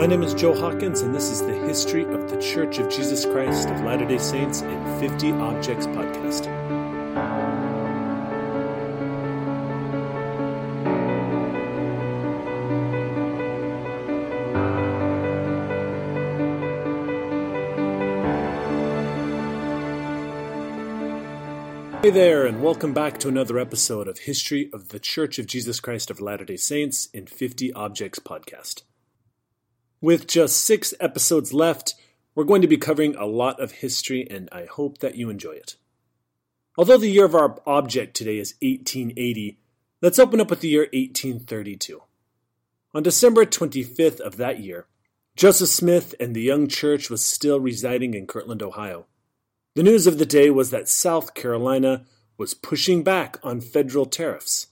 My name is Joe Hawkins, and this is the History of the Church of Jesus Christ of Latter day Saints in 50 Objects podcast. Hey there, and welcome back to another episode of History of the Church of Jesus Christ of Latter day Saints in 50 Objects podcast. With just six episodes left, we're going to be covering a lot of history, and I hope that you enjoy it. Although the year of our object today is 1880, let's open up with the year 1832. On December 25th of that year, Joseph Smith and the young church was still residing in Kirtland, Ohio. The news of the day was that South Carolina was pushing back on federal tariffs.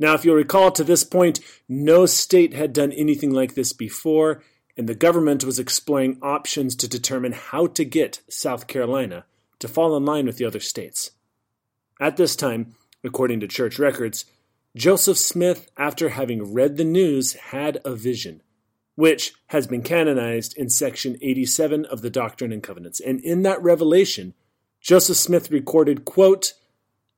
Now, if you'll recall, to this point, no state had done anything like this before, and the government was exploring options to determine how to get South Carolina to fall in line with the other states. At this time, according to church records, Joseph Smith, after having read the news, had a vision which has been canonized in section 87 of the Doctrine and Covenants. And in that revelation, Joseph Smith recorded, quote,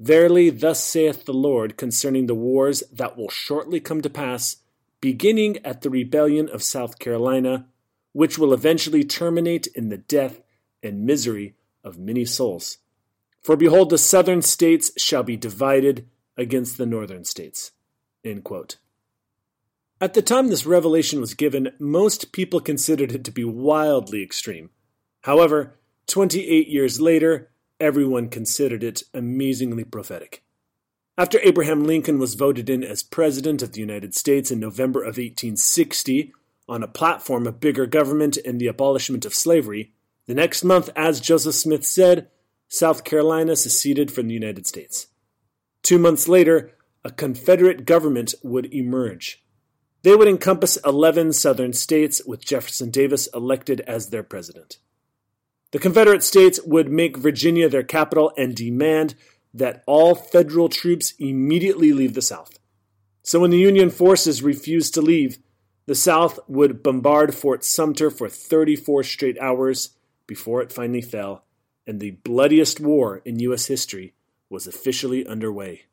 Verily, thus saith the Lord concerning the wars that will shortly come to pass, beginning at the rebellion of South Carolina, which will eventually terminate in the death and misery of many souls. For behold, the southern states shall be divided against the northern states. At the time this revelation was given, most people considered it to be wildly extreme. However, 28 years later, everyone considered it amazingly prophetic. After Abraham Lincoln was voted in as President of the United States in November of 1860 on a platform of bigger government and the abolishment of slavery, the next month, as Joseph Smith said, South Carolina seceded from the United States. Two months later, a Confederate government would emerge. They would encompass 11 southern states, with Jefferson Davis elected as their president. The Confederate States would make Virginia their capital and demand that all federal troops immediately leave the South. So when the Union forces refused to leave, the South would bombard Fort Sumter for 34 straight hours before it finally fell, and the bloodiest war in U.S. history was officially underway.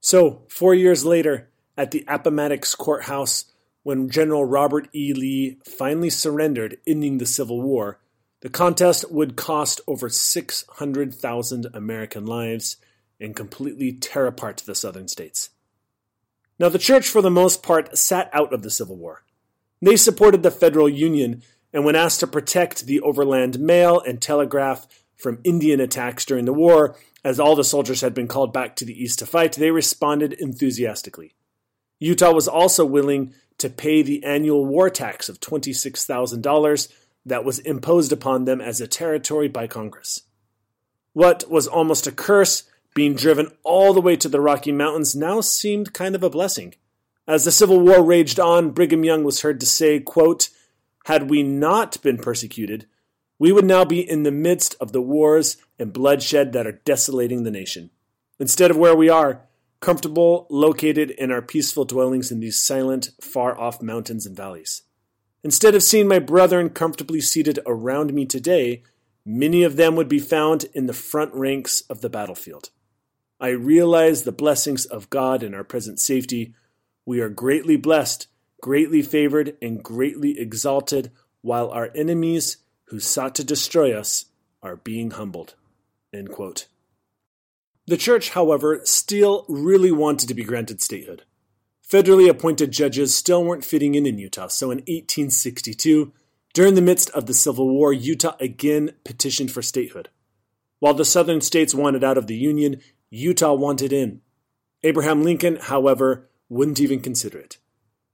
So, four years later, at the Appomattox Courthouse when General Robert E. Lee finally surrendered, ending the Civil War. The contest would cost over 600,000 American lives and completely tear apart the southern states. Now, the church, for the most part, sat out of the Civil War. They supported the federal union, and when asked to protect the overland mail and telegraph from Indian attacks during the war, as all the soldiers had been called back to the east to fight, they responded enthusiastically. Utah was also willing to pay the annual war tax of $26,000 that was imposed upon them as a territory by Congress. What was almost a curse, being driven all the way to the Rocky Mountains, now seemed kind of a blessing. As the Civil War raged on, Brigham Young was heard to say, quote, Had we not been persecuted, we would now be in the midst of the wars and bloodshed that are desolating the nation. Instead of where we are, comfortable, located in our peaceful dwellings in these silent, far off mountains and valleys. Instead of seeing my brethren comfortably seated around me today, many of them would be found in the front ranks of the battlefield. I realize the blessings of God in our present safety. We are greatly blessed, greatly favored, and greatly exalted, while our enemies who sought to destroy us are being humbled. The church, however, still really wanted to be granted statehood. Federally appointed judges still weren't fitting in in Utah, so in 1862, during the midst of the Civil War, Utah again petitioned for statehood. While the southern states wanted out of the Union, Utah wanted in. Abraham Lincoln, however, wouldn't even consider it.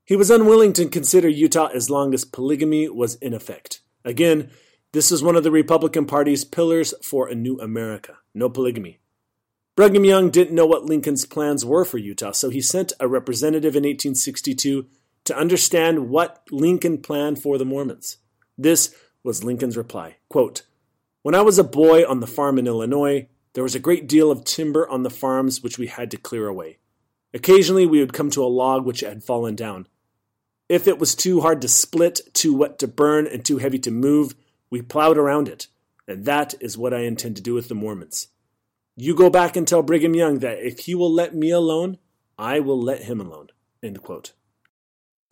He was unwilling to consider Utah as long as polygamy was in effect. Again, this is one of the Republican Party's pillars for a new America no polygamy. Brigham Young didn't know what Lincoln's plans were for Utah, so he sent a representative in 1862 to understand what Lincoln planned for the Mormons. This was Lincoln's reply quote, When I was a boy on the farm in Illinois, there was a great deal of timber on the farms which we had to clear away. Occasionally we would come to a log which had fallen down. If it was too hard to split, too wet to burn, and too heavy to move, we plowed around it. And that is what I intend to do with the Mormons. You go back and tell Brigham Young that if he will let me alone, I will let him alone.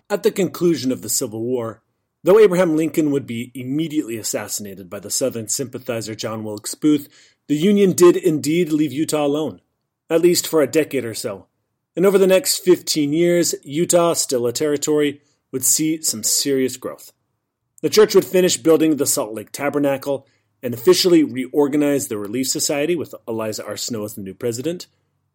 At the conclusion of the Civil War, though Abraham Lincoln would be immediately assassinated by the Southern sympathizer John Wilkes Booth, the Union did indeed leave Utah alone, at least for a decade or so. And over the next 15 years, Utah, still a territory, would see some serious growth. The church would finish building the Salt Lake Tabernacle and officially reorganize the Relief Society with Eliza R. Snow as the new president.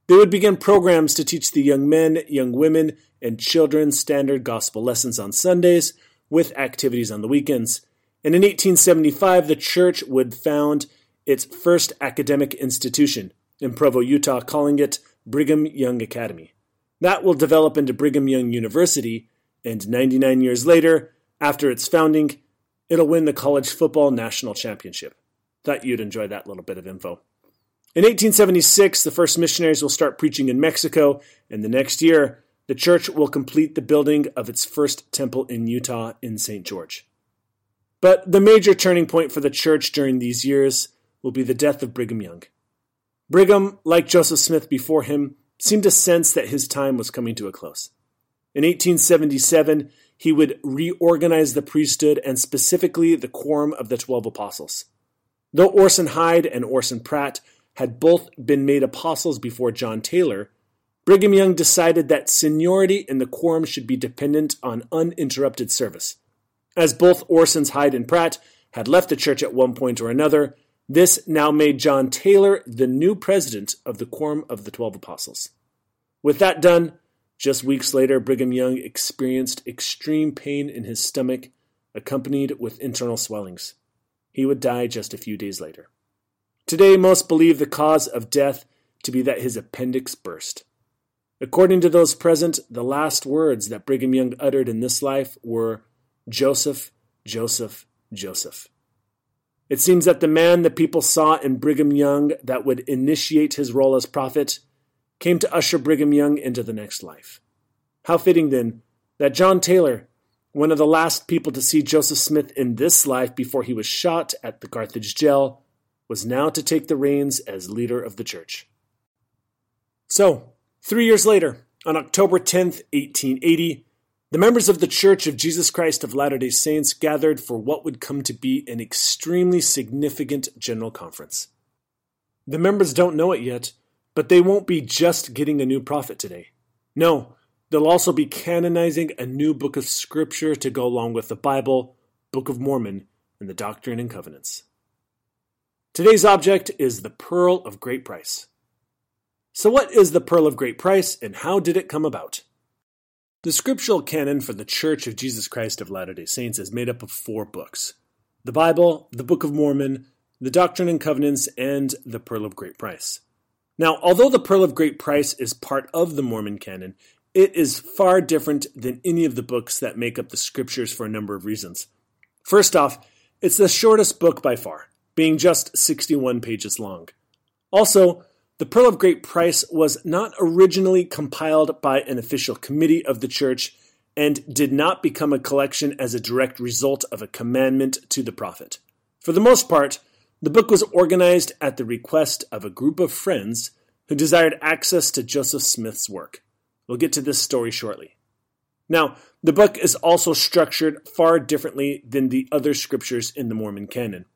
They would begin programs to teach the young men, young women, and children standard gospel lessons on Sundays with activities on the weekends. And in 1875, the church would found its first academic institution in Provo, Utah, calling it Brigham Young Academy. That will develop into Brigham Young University, and 99 years later, after its founding, it'll win the college football national championship. Thought you'd enjoy that little bit of info. In 1876, the first missionaries will start preaching in Mexico, and the next year, the church will complete the building of its first temple in Utah in St. George. But the major turning point for the church during these years will be the death of Brigham Young. Brigham, like Joseph Smith before him, seemed to sense that his time was coming to a close. In 1877, he would reorganize the priesthood and specifically the quorum of the Twelve Apostles. Though Orson Hyde and Orson Pratt had both been made apostles before John Taylor, Brigham Young decided that seniority in the quorum should be dependent on uninterrupted service. As both Orson's Hyde and Pratt had left the church at one point or another, this now made John Taylor the new president of the Quorum of the Twelve Apostles. With that done, just weeks later, Brigham Young experienced extreme pain in his stomach, accompanied with internal swellings. He would die just a few days later. Today, most believe the cause of death to be that his appendix burst. According to those present, the last words that Brigham Young uttered in this life were Joseph, Joseph, Joseph. It seems that the man the people saw in Brigham Young that would initiate his role as prophet came to usher Brigham Young into the next life. How fitting, then, that John Taylor, one of the last people to see Joseph Smith in this life before he was shot at the Carthage jail, was now to take the reins as leader of the church. So, three years later, on October 10th, 1880, the members of the Church of Jesus Christ of Latter day Saints gathered for what would come to be an extremely significant general conference. The members don't know it yet, but they won't be just getting a new prophet today. No, they'll also be canonizing a new book of Scripture to go along with the Bible, Book of Mormon, and the Doctrine and Covenants. Today's object is the Pearl of Great Price. So, what is the Pearl of Great Price and how did it come about? The scriptural canon for the Church of Jesus Christ of Latter day Saints is made up of four books the Bible, the Book of Mormon, the Doctrine and Covenants, and the Pearl of Great Price. Now, although the Pearl of Great Price is part of the Mormon canon, it is far different than any of the books that make up the scriptures for a number of reasons. First off, it's the shortest book by far, being just 61 pages long. Also, the Pearl of Great Price was not originally compiled by an official committee of the church and did not become a collection as a direct result of a commandment to the prophet. For the most part, the book was organized at the request of a group of friends who desired access to Joseph Smith's work. We'll get to this story shortly. Now, the book is also structured far differently than the other scriptures in the Mormon canon.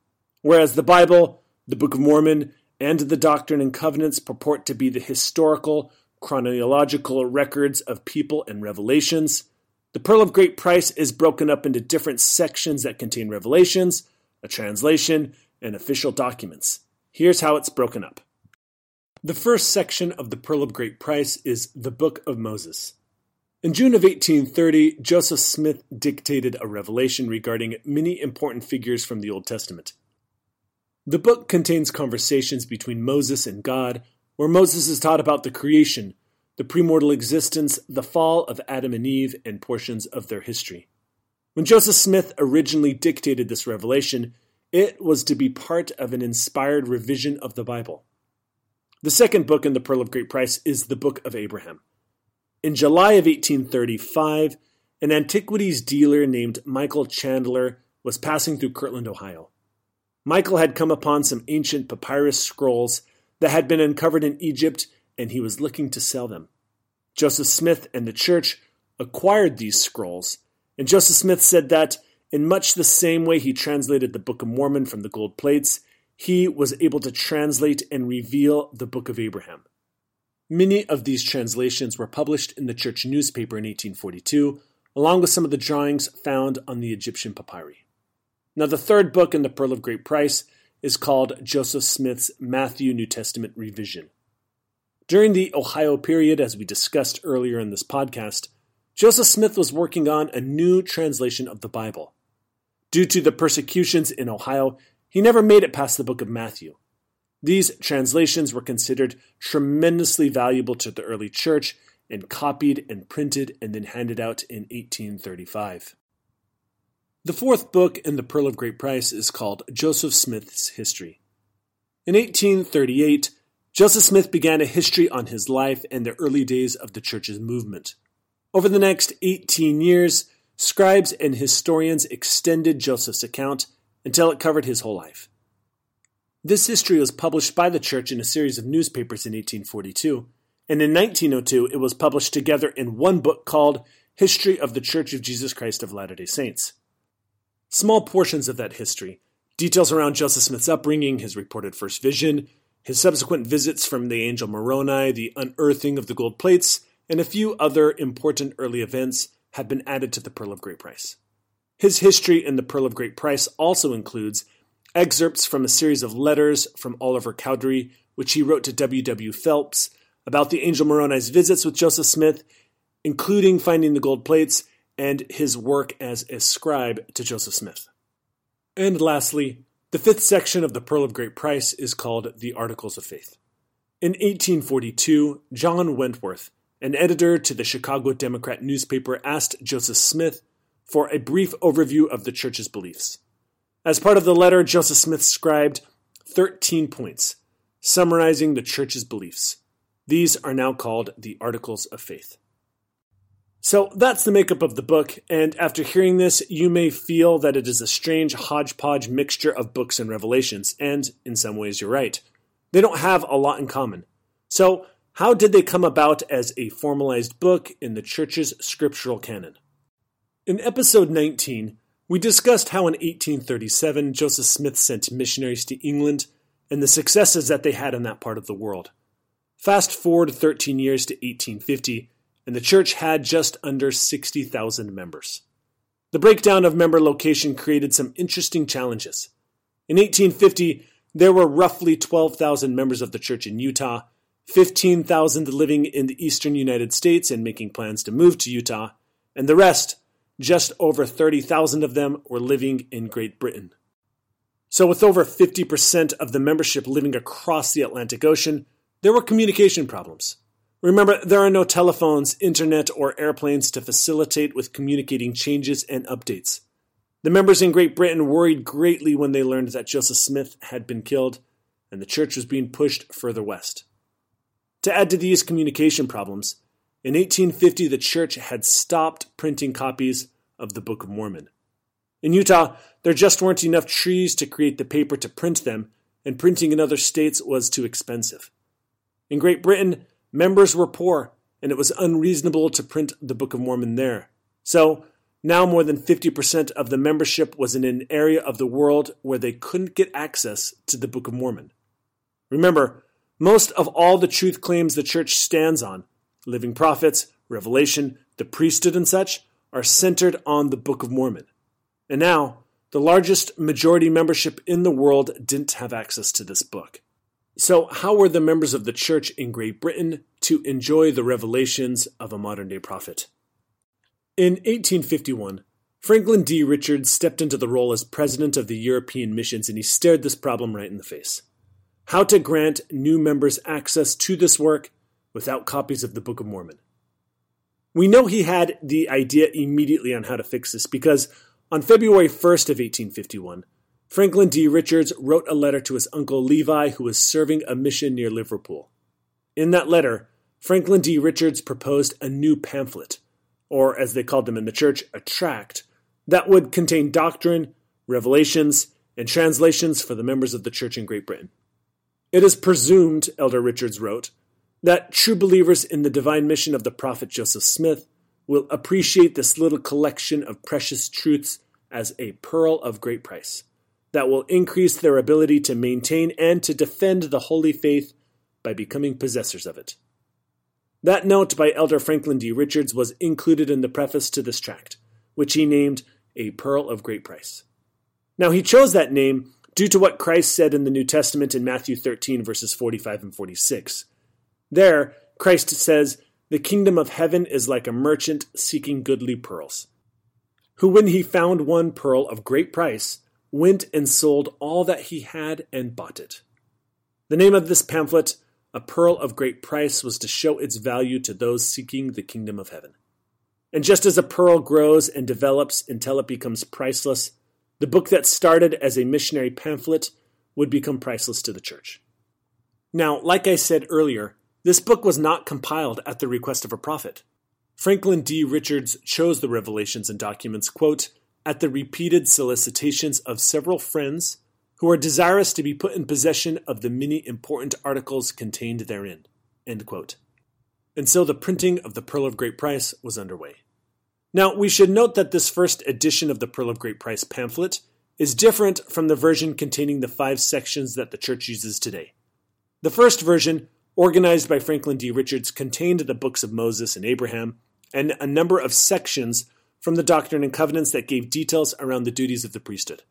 Whereas the Bible, the Book of Mormon, and the Doctrine and Covenants purport to be the historical, chronological records of people and revelations. The Pearl of Great Price is broken up into different sections that contain revelations, a translation, and official documents. Here's how it's broken up. The first section of the Pearl of Great Price is the Book of Moses. In June of 1830, Joseph Smith dictated a revelation regarding many important figures from the Old Testament. The book contains conversations between Moses and God, where Moses is taught about the creation, the premortal existence, the fall of Adam and Eve, and portions of their history. When Joseph Smith originally dictated this revelation, it was to be part of an inspired revision of the Bible. The second book in the Pearl of Great Price is the Book of Abraham. In July of 1835, an antiquities dealer named Michael Chandler was passing through Kirtland, Ohio. Michael had come upon some ancient papyrus scrolls that had been uncovered in Egypt, and he was looking to sell them. Joseph Smith and the church acquired these scrolls, and Joseph Smith said that, in much the same way he translated the Book of Mormon from the gold plates, he was able to translate and reveal the Book of Abraham. Many of these translations were published in the church newspaper in 1842, along with some of the drawings found on the Egyptian papyri. Now, the third book in the Pearl of Great Price is called Joseph Smith's Matthew New Testament Revision. During the Ohio period, as we discussed earlier in this podcast, Joseph Smith was working on a new translation of the Bible. Due to the persecutions in Ohio, he never made it past the book of Matthew. These translations were considered tremendously valuable to the early church and copied and printed and then handed out in 1835. The fourth book in the Pearl of Great Price is called Joseph Smith's History. In 1838, Joseph Smith began a history on his life and the early days of the church's movement. Over the next 18 years, scribes and historians extended Joseph's account until it covered his whole life. This history was published by the church in a series of newspapers in 1842, and in 1902 it was published together in one book called History of the Church of Jesus Christ of Latter day Saints. Small portions of that history, details around Joseph Smith's upbringing, his reported first vision, his subsequent visits from the angel Moroni, the unearthing of the gold plates, and a few other important early events have been added to the Pearl of Great Price. His history in the Pearl of Great Price also includes excerpts from a series of letters from Oliver Cowdery, which he wrote to W. W. Phelps about the angel Moroni's visits with Joseph Smith, including finding the gold plates and his work as a scribe to Joseph Smith. And lastly, the fifth section of the Pearl of Great Price is called the Articles of Faith. In 1842, John Wentworth, an editor to the Chicago Democrat newspaper, asked Joseph Smith for a brief overview of the church's beliefs. As part of the letter, Joseph Smith scribed 13 points summarizing the church's beliefs. These are now called the Articles of Faith. So that's the makeup of the book, and after hearing this, you may feel that it is a strange hodgepodge mixture of books and revelations, and in some ways you're right. They don't have a lot in common. So, how did they come about as a formalized book in the church's scriptural canon? In episode 19, we discussed how in 1837 Joseph Smith sent missionaries to England and the successes that they had in that part of the world. Fast forward 13 years to 1850, and the church had just under 60,000 members. The breakdown of member location created some interesting challenges. In 1850, there were roughly 12,000 members of the church in Utah, 15,000 living in the eastern United States and making plans to move to Utah, and the rest, just over 30,000 of them, were living in Great Britain. So, with over 50% of the membership living across the Atlantic Ocean, there were communication problems. Remember, there are no telephones, internet, or airplanes to facilitate with communicating changes and updates. The members in Great Britain worried greatly when they learned that Joseph Smith had been killed and the church was being pushed further west. To add to these communication problems, in 1850 the church had stopped printing copies of the Book of Mormon. In Utah, there just weren't enough trees to create the paper to print them, and printing in other states was too expensive. In Great Britain, Members were poor, and it was unreasonable to print the Book of Mormon there. So, now more than 50% of the membership was in an area of the world where they couldn't get access to the Book of Mormon. Remember, most of all the truth claims the church stands on, living prophets, revelation, the priesthood, and such, are centered on the Book of Mormon. And now, the largest majority membership in the world didn't have access to this book. So, how were the members of the church in Great Britain to enjoy the revelations of a modern day prophet? In 1851, Franklin D. Richards stepped into the role as president of the European missions and he stared this problem right in the face. How to grant new members access to this work without copies of the Book of Mormon. We know he had the idea immediately on how to fix this because on February 1st of 1851, Franklin D. Richards wrote a letter to his uncle Levi, who was serving a mission near Liverpool. In that letter, Franklin D. Richards proposed a new pamphlet, or as they called them in the church, a tract, that would contain doctrine, revelations, and translations for the members of the church in Great Britain. It is presumed, Elder Richards wrote, that true believers in the divine mission of the prophet Joseph Smith will appreciate this little collection of precious truths as a pearl of great price that will increase their ability to maintain and to defend the holy faith by becoming possessors of it. That note by Elder Franklin D. Richards was included in the preface to this tract, which he named A Pearl of Great Price. Now, he chose that name due to what Christ said in the New Testament in Matthew 13, verses 45 and 46. There, Christ says, The kingdom of heaven is like a merchant seeking goodly pearls, who, when he found one pearl of great price, went and sold all that he had and bought it. The name of this pamphlet a pearl of great price was to show its value to those seeking the kingdom of heaven. And just as a pearl grows and develops until it becomes priceless, the book that started as a missionary pamphlet would become priceless to the church. Now, like I said earlier, this book was not compiled at the request of a prophet. Franklin D. Richards chose the revelations and documents, quote, at the repeated solicitations of several friends who are desirous to be put in possession of the many important articles contained therein. And so the printing of the Pearl of Great Price was underway. Now, we should note that this first edition of the Pearl of Great Price pamphlet is different from the version containing the five sections that the church uses today. The first version, organized by Franklin D. Richards, contained the books of Moses and Abraham and a number of sections from the Doctrine and Covenants that gave details around the duties of the priesthood.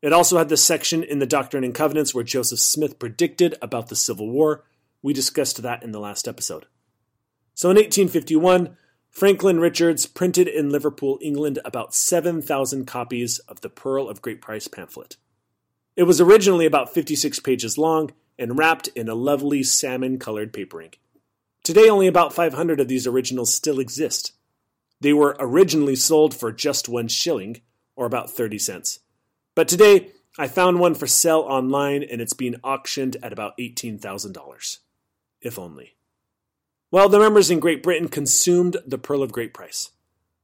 It also had the section in the Doctrine and Covenants where Joseph Smith predicted about the Civil War. We discussed that in the last episode. So in 1851, Franklin Richards printed in Liverpool, England, about 7,000 copies of the Pearl of Great Price pamphlet. It was originally about 56 pages long and wrapped in a lovely salmon colored papering. Today, only about 500 of these originals still exist. They were originally sold for just one shilling, or about 30 cents. But today, I found one for sale online and it's being auctioned at about $18,000. If only. Well, the members in Great Britain consumed the Pearl of Great Price.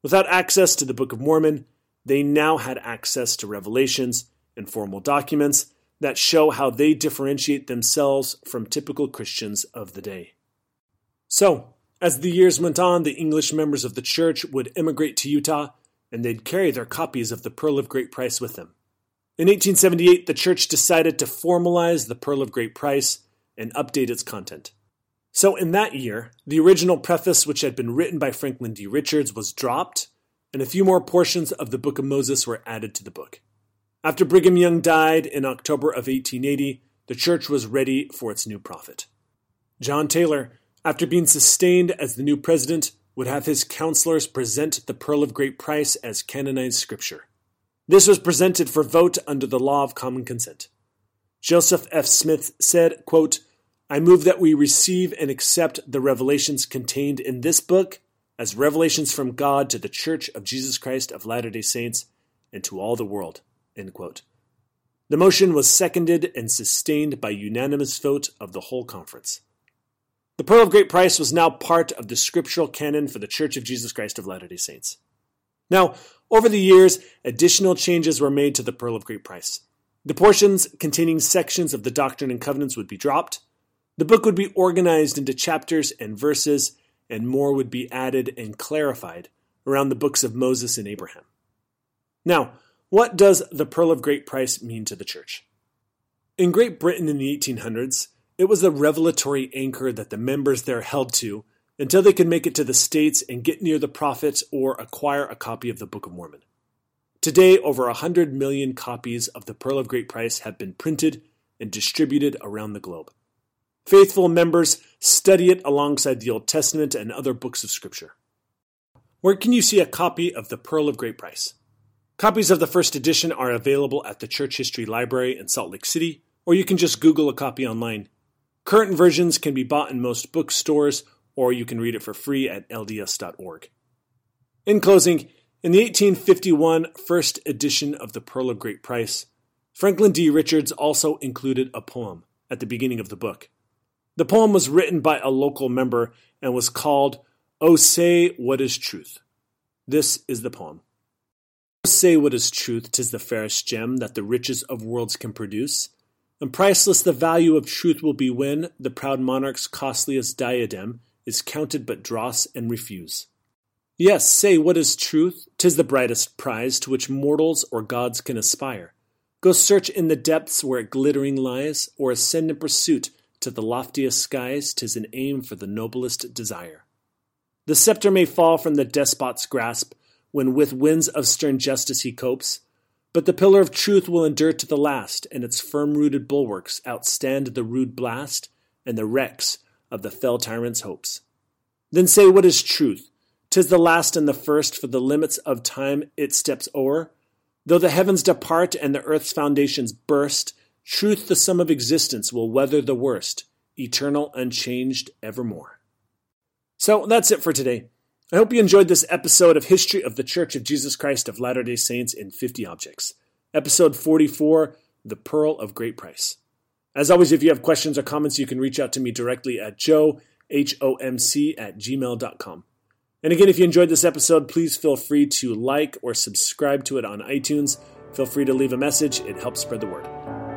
Without access to the Book of Mormon, they now had access to revelations and formal documents that show how they differentiate themselves from typical Christians of the day. So, as the years went on, the English members of the church would immigrate to Utah and they'd carry their copies of the Pearl of Great Price with them. In 1878, the church decided to formalize the Pearl of Great Price and update its content. So, in that year, the original preface, which had been written by Franklin D. Richards, was dropped, and a few more portions of the Book of Moses were added to the book. After Brigham Young died in October of 1880, the church was ready for its new prophet. John Taylor, after being sustained as the new president, would have his counselors present the Pearl of Great Price as canonized scripture. This was presented for vote under the law of common consent. Joseph F. Smith said, quote, I move that we receive and accept the revelations contained in this book as revelations from God to the Church of Jesus Christ of Latter day Saints and to all the world. The motion was seconded and sustained by unanimous vote of the whole conference. The Pearl of Great Price was now part of the scriptural canon for the Church of Jesus Christ of Latter day Saints. Now, over the years, additional changes were made to the Pearl of Great Price. The portions containing sections of the Doctrine and Covenants would be dropped. The book would be organized into chapters and verses, and more would be added and clarified around the books of Moses and Abraham. Now, what does the Pearl of Great Price mean to the church? In Great Britain in the 1800s, it was the revelatory anchor that the members there held to until they could make it to the States and get near the prophets or acquire a copy of the Book of Mormon. Today, over 100 million copies of the Pearl of Great Price have been printed and distributed around the globe. Faithful members study it alongside the Old Testament and other books of Scripture. Where can you see a copy of the Pearl of Great Price? Copies of the first edition are available at the Church History Library in Salt Lake City, or you can just Google a copy online. Current versions can be bought in most bookstores or you can read it for free at lds.org. In closing, in the 1851 first edition of The Pearl of Great Price, Franklin D. Richards also included a poem at the beginning of the book. The poem was written by a local member and was called Oh Say What Is Truth. This is the poem. O say what is truth, tis the fairest gem that the riches of worlds can produce. And priceless the value of truth will be when the proud monarch's costliest diadem is counted but dross and refuse. Yes, say what is truth, tis the brightest prize to which mortals or gods can aspire. Go search in the depths where it glittering lies, or ascend in pursuit to the loftiest skies, tis an aim for the noblest desire. The sceptre may fall from the despot's grasp, when with winds of stern justice he copes. But the pillar of truth will endure to the last, and its firm rooted bulwarks outstand the rude blast and the wrecks of the fell tyrant's hopes. Then say what is truth? Tis the last and the first, for the limits of time it steps o'er. Though the heavens depart and the earth's foundations burst, truth, the sum of existence, will weather the worst, eternal, unchanged, evermore. So that's it for today. I hope you enjoyed this episode of History of the Church of Jesus Christ of Latter day Saints in 50 Objects. Episode 44 The Pearl of Great Price. As always, if you have questions or comments, you can reach out to me directly at joe, H-O-M-C, at gmail.com. And again, if you enjoyed this episode, please feel free to like or subscribe to it on iTunes. Feel free to leave a message, it helps spread the word.